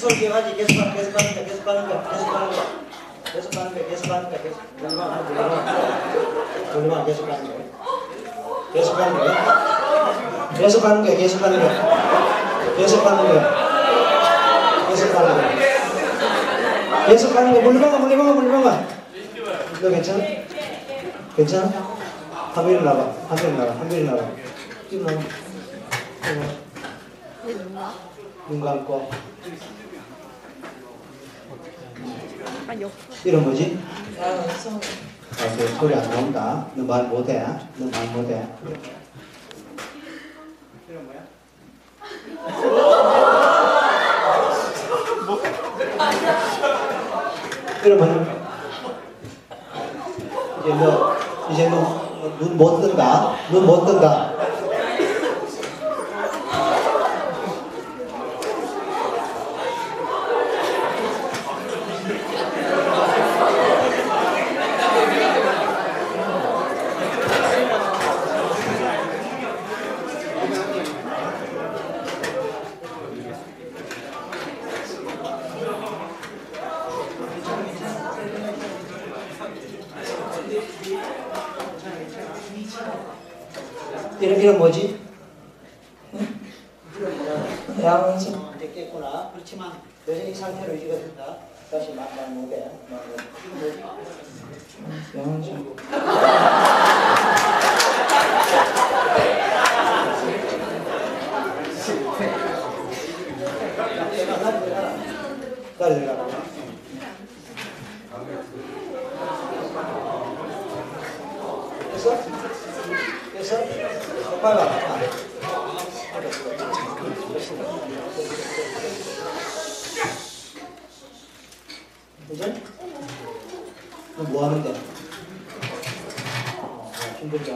계속 이어가지 계속 하는 계속 하는 거야 계속 하는 거야 계속 하는 거야 계속 하는 거야 계속 하는 거야 계속 연마 하는 거야 연마 계속 하는 거야 계속 하는 거야 계속 하는 거야 계속 하는 거야 계속 하는 거야 계속 하는 거야 계속 하는 거야 물리방아 물리방아 물리방아 너 괜찮아? 괜찮아? 한별이 나가 한별이 나가 한별이 나가 지금 나가 눈 감고 이런 뭐지? 아, 그 소리 안 나온다. 너 말 못해. 너 말 못해. 이런 뭐야? 이런 뭐야? 이제 너 이제 너 눈못 뜬다. 눈 못 뜬다. 이런 이런 뭐지? 양성 됐겠구나. 그렇지만 여전히 상태로 유지가 된다. 다시 말말 못해. 말 못해. 이거 뭐지? 양성. 따라 들어가. 빨라. 이제? 뭐 하는데? 힘들다.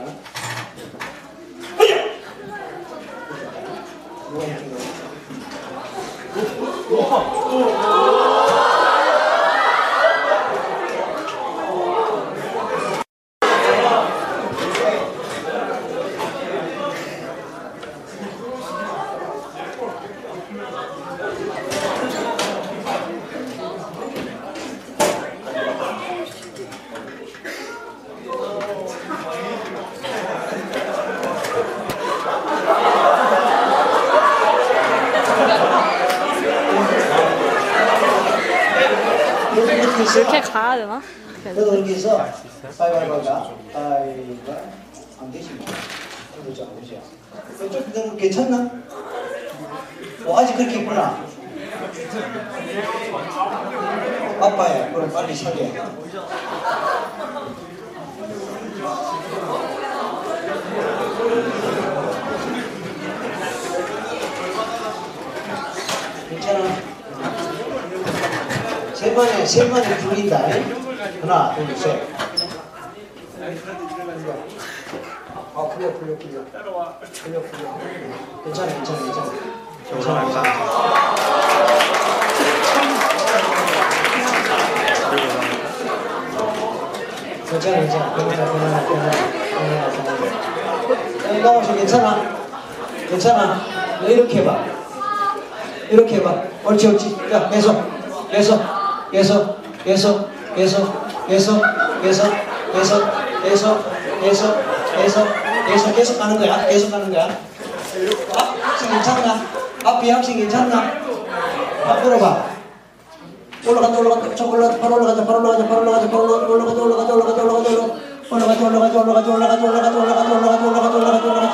뭐가 힘들어? 이렇게 가야 되나? 너도 여기 있어? 빨리빨리가 빨리가 안 되죠, 안 되죠. 이쪽 너 괜찮나? 어, 아직 그렇게 있구나. 아빠야, 그럼 빨리 서게. 괜찮아. 번에 불린다. 하나, 둘, 셋. 아, 풀려, 풀려, 풀려. 풀려, 풀려. 괜찮아, 괜찮아, 괜찮아. 괜찮아, 괜찮아. 괜찮아, 괜찮아. 괜찮아, 괜찮아, 괜찮아. 괜찮아. 괜찮아? 괜찮아. 너 이렇게 해봐. 이렇게 해봐. 옳지, 옳지. 자, 계속, 계속, 계속, 계속, 계속, 계속, 계속, 계속, 계속, 계속, 계속, 계속, 계속 가는 거야. 계속 가는 거야. 앞, 학생 괜찮나? 앞이 학생 괜찮나? 앞으로 봐. 올라간다, 올라간다, 저 올라간다, 바로 올라간다, 바로 올라간다, 바로 올라간다, 바로 올라간다, 올라간다, 올라간다, 올라간다, 올라간다, 올라간다, 올라간다, 올라간다, 올라간다, 올라간다,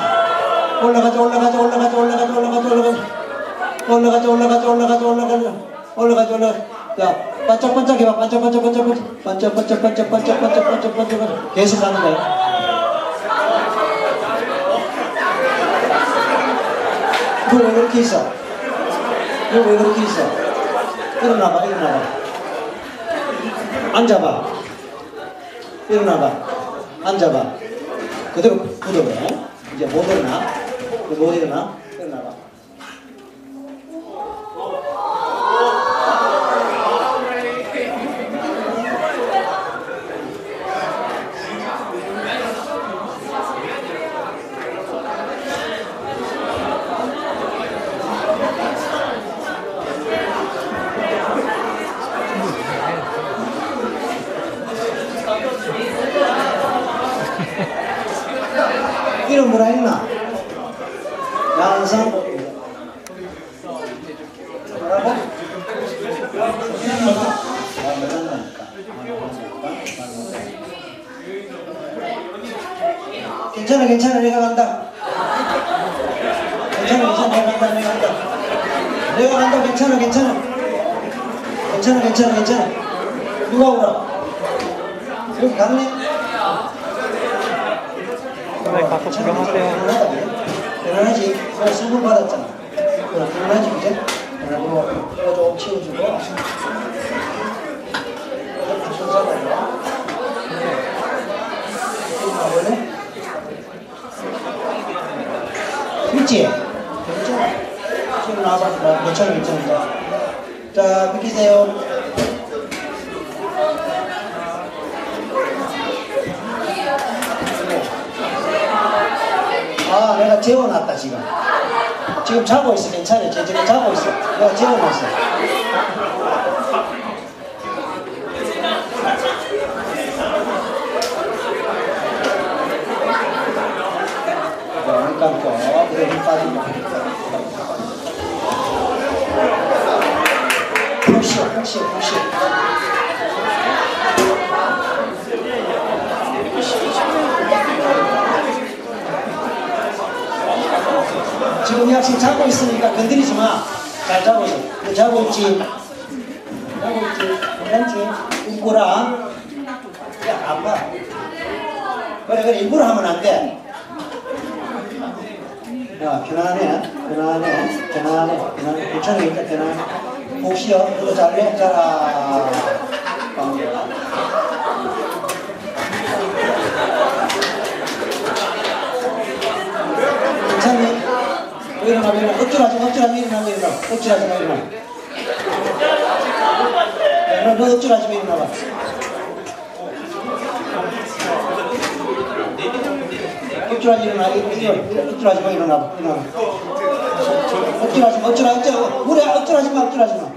올라간다, 올라간다, 올라간다, 올라간다, 올라간다, 올라간다, 올라간다, 올라간다, 올라가자 올라가자 올라가자 올라가자 올라가자 올라가자 올라가자 올라가자 자 반짝반짝 해봐. 반짝반짝 반짝반짝 반짝반짝 반짝반짝 반짝반짝 반짝. 계속 가는 거야. 너왜 그렇게 있어? 너왜 그렇게 있어? 일어나봐 일어나봐. 앉아봐. 일어나봐. 앉아봐. 그대로 굳어봐. 이제 못 일어나. 못 일어나 일어나봐 이름 뭐라 했나? 양성 뭐라고? 아, 몰랐나니까. 괜찮아 괜찮아 내가 간다 괜찮아 괜찮아 내가 간다 내가 간다 내가 간다 괜찮아 괜찮아. 괜찮아 괜찮아 괜찮아. 누가 오라? 여기 갔네 네, 가서 구경하세요. 편안하지? 내가 수분 받았잖아. 그래 그리고 이거 좀 치워주고 이거 좀 잡아줘 이거 있지? 괜찮아. 지금 나와봐. 나 괜찮아, 괜찮아. 자, 비키세요. 아, 내가 재워놨다, 지금. 지금 자고 있어, 괜찮아. 쟤 지금 자고 있어. 내가 재워놨어. 자, 눈 감고, 그래, 힘 빠지고. 푹 쉬어, 푹 쉬어, 푹 쉬어. 지금 이 학생 자고 있으니까 건드리지 마. 잘 자고 있어. 너 자고 있지? 자고 있지? 괜찮지? 웃고라. 야, 아파. 그래, 그래, 일부러 하면 안 돼. 야, 편안해, 편안해, 편안해, 편안해. 괜찮아, 괜찮아, 편안해. 푹 쉬어. 너도 잘해, 자라. 어. 괜찮니? 또 일어나, 일어나. 억지로 하지 마, 억지로 하지 마, 일어나, 일어나. 억지로 하지 마, 일어나. 야, 너, 너 억지로 하지 마, 일어나봐. 억지로 하지 일어나, 일어나. 억지로 하지 마, 일어나. 억지로 하지 마, 억지로, 억지로. 우리 억지로 하지 마, 억지로 하지 마.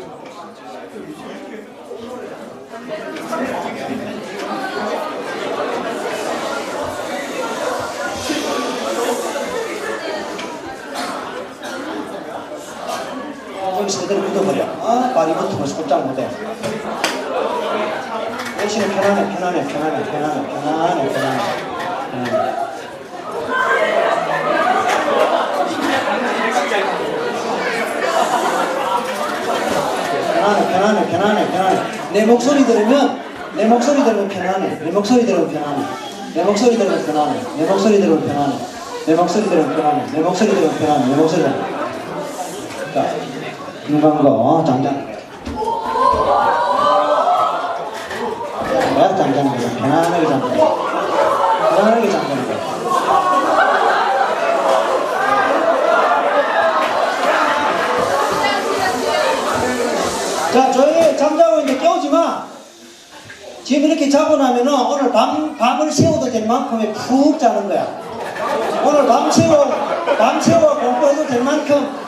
그대로 묻어버려. 어? 발이 붙으면서 꼼짝 못해. 대신에 편안해, 편안해, 편안해, 편안해, 편안해, 편안해. 음. 편안해, 편안해, 편안해, 편안해. 내 목소리 들으면, 내 목소리 들으면 편안해. 내 목소리 들으면 편안해. 내 목소리 들으면 편안해. 내 목소리 들으면 편안해. 내 목소리 들으면 편안해. 내 목소리 들으면 편안해. 내 목소리 들으면 자, 눈 감고, 잠잠. 내가 잠잠 거야. 편안하게 잠잠. 편안하게 잠잠 거야. 자, 저희 잠자고 있는데 깨우지 마. 지금 이렇게 자고 나면은 오늘 밤, 밤을 새워도 될 만큼의 푹 자는 거야. 오늘 밤 새워, 밤 새워 공부해도 될 만큼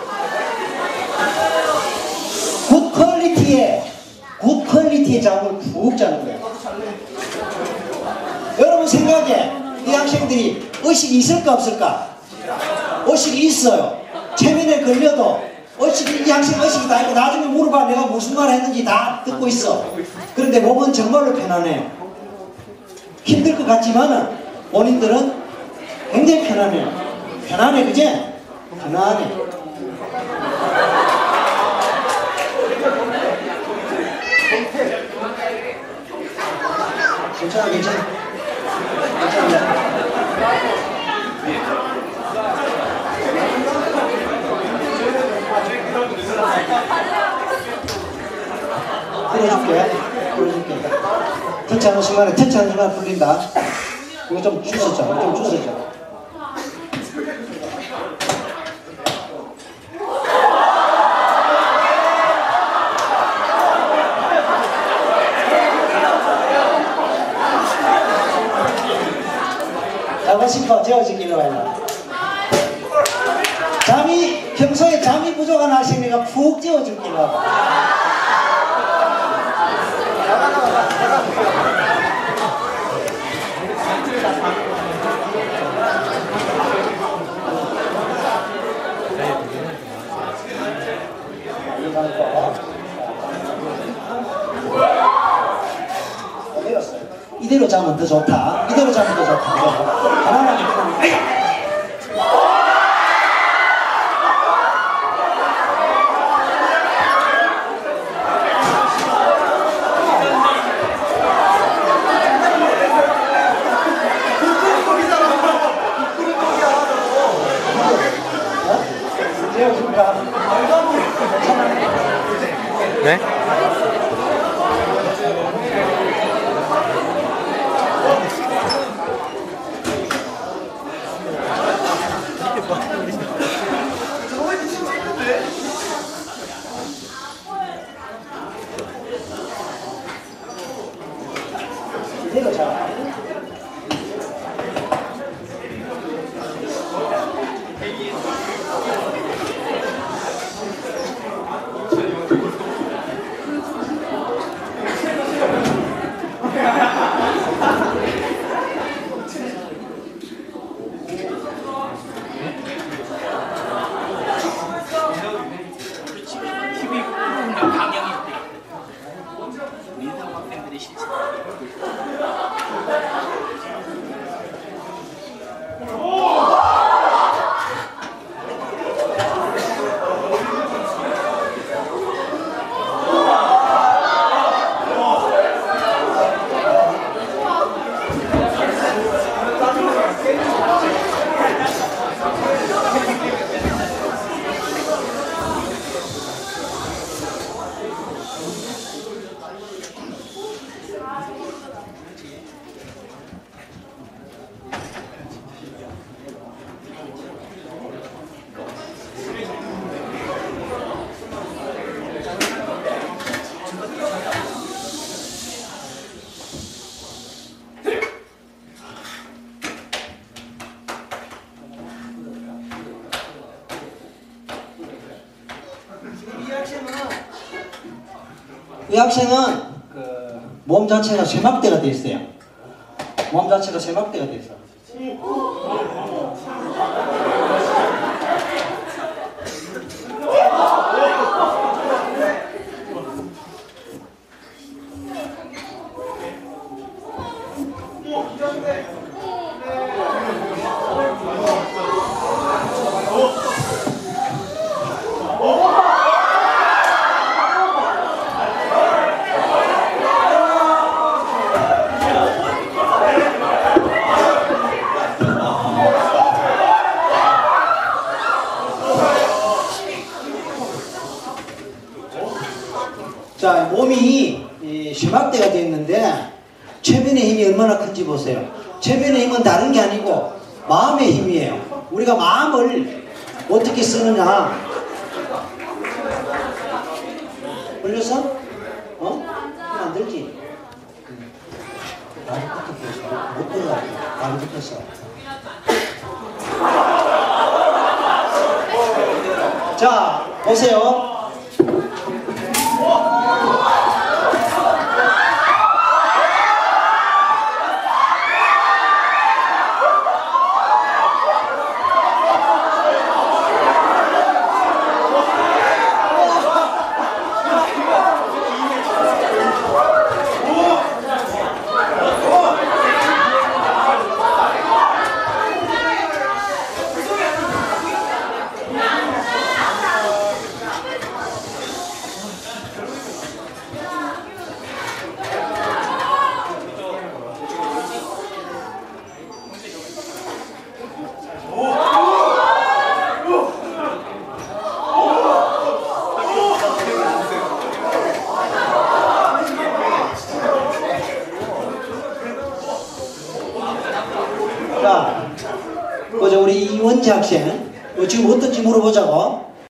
good quality의, good quality의 잠을 푹 자는 거야. 여러분 생각에 이 학생들이 의식이 있을까 없을까? 의식이 있어요. 최면에 걸려도 의식이 이 학생 의식이 다 있고 나중에 물어봐 내가 무슨 말 했는지 다 듣고 있어. 그런데 몸은 정말로 편안해요. 힘들 것 같지만은 본인들은 굉장히 편안해요. 편안해 그제? 편안해. 괜찮아 괜찮아. 괜찮아. 풀어줄게. 풀어줄게. 터치하는 순간에 터치하는 순간에 풀린다. 이거 좀 주워줘. 좀 주워줘. 좋아요. 잠이 평소에 잠이 부족한 아시니까 푹 재워줄게요. 이대로 자면 더 좋다. 이대로 자면 더 좋다. 네? 이 학생은 그 몸 자체가 쇠막대가 돼 있어요. 몸 자체가 쇠막대가 돼 있어. 자, 몸이 이 쇠막대가 되어 있는데 최면의 힘이 얼마나 큰지 보세요. 최면의 힘은 다른 게 아니고 마음의 힘이에요. 우리가 마음을 어떻게 쓰느냐. 걸렸어? 어? 힘안 들지? 붙었어. 못 들어가. 나를 붙었어. 자, 보세요.